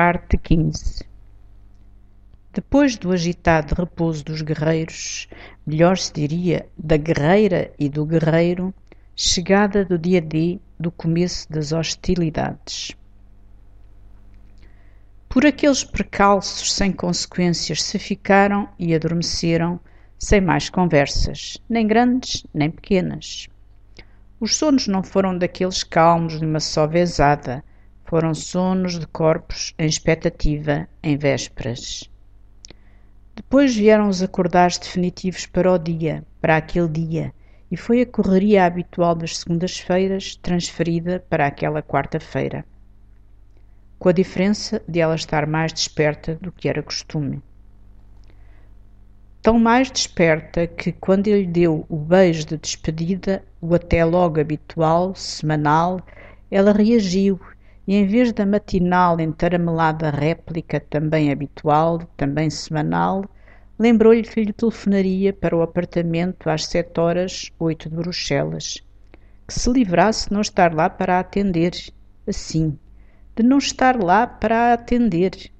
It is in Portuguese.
Parte 15 Depois do agitado repouso dos guerreiros, melhor se diria da guerreira e do guerreiro, chegada do dia D do começo das hostilidades. Por aqueles precalços sem consequências se ficaram e adormeceram, sem mais conversas, nem grandes nem pequenas. Os sonos não foram daqueles calmos de uma só vezada, foram sonos de corpos em expectativa, em vésperas. Depois vieram os acordares definitivos para o dia, para aquele dia, e foi a correria habitual das segundas-feiras transferida para aquela quarta-feira, com a diferença de ela estar mais desperta do que era costume. Tão mais desperta que, quando ele deu o beijo de despedida, o até logo habitual, semanal, ela reagiu e em vez da matinal entaramelada réplica também habitual, também semanal, lembrou-lhe que lhe telefonaria para o apartamento às sete horas, oito de Bruxelas. Que se livrasse de não estar lá para a atender. Assim, de não estar lá para a atender.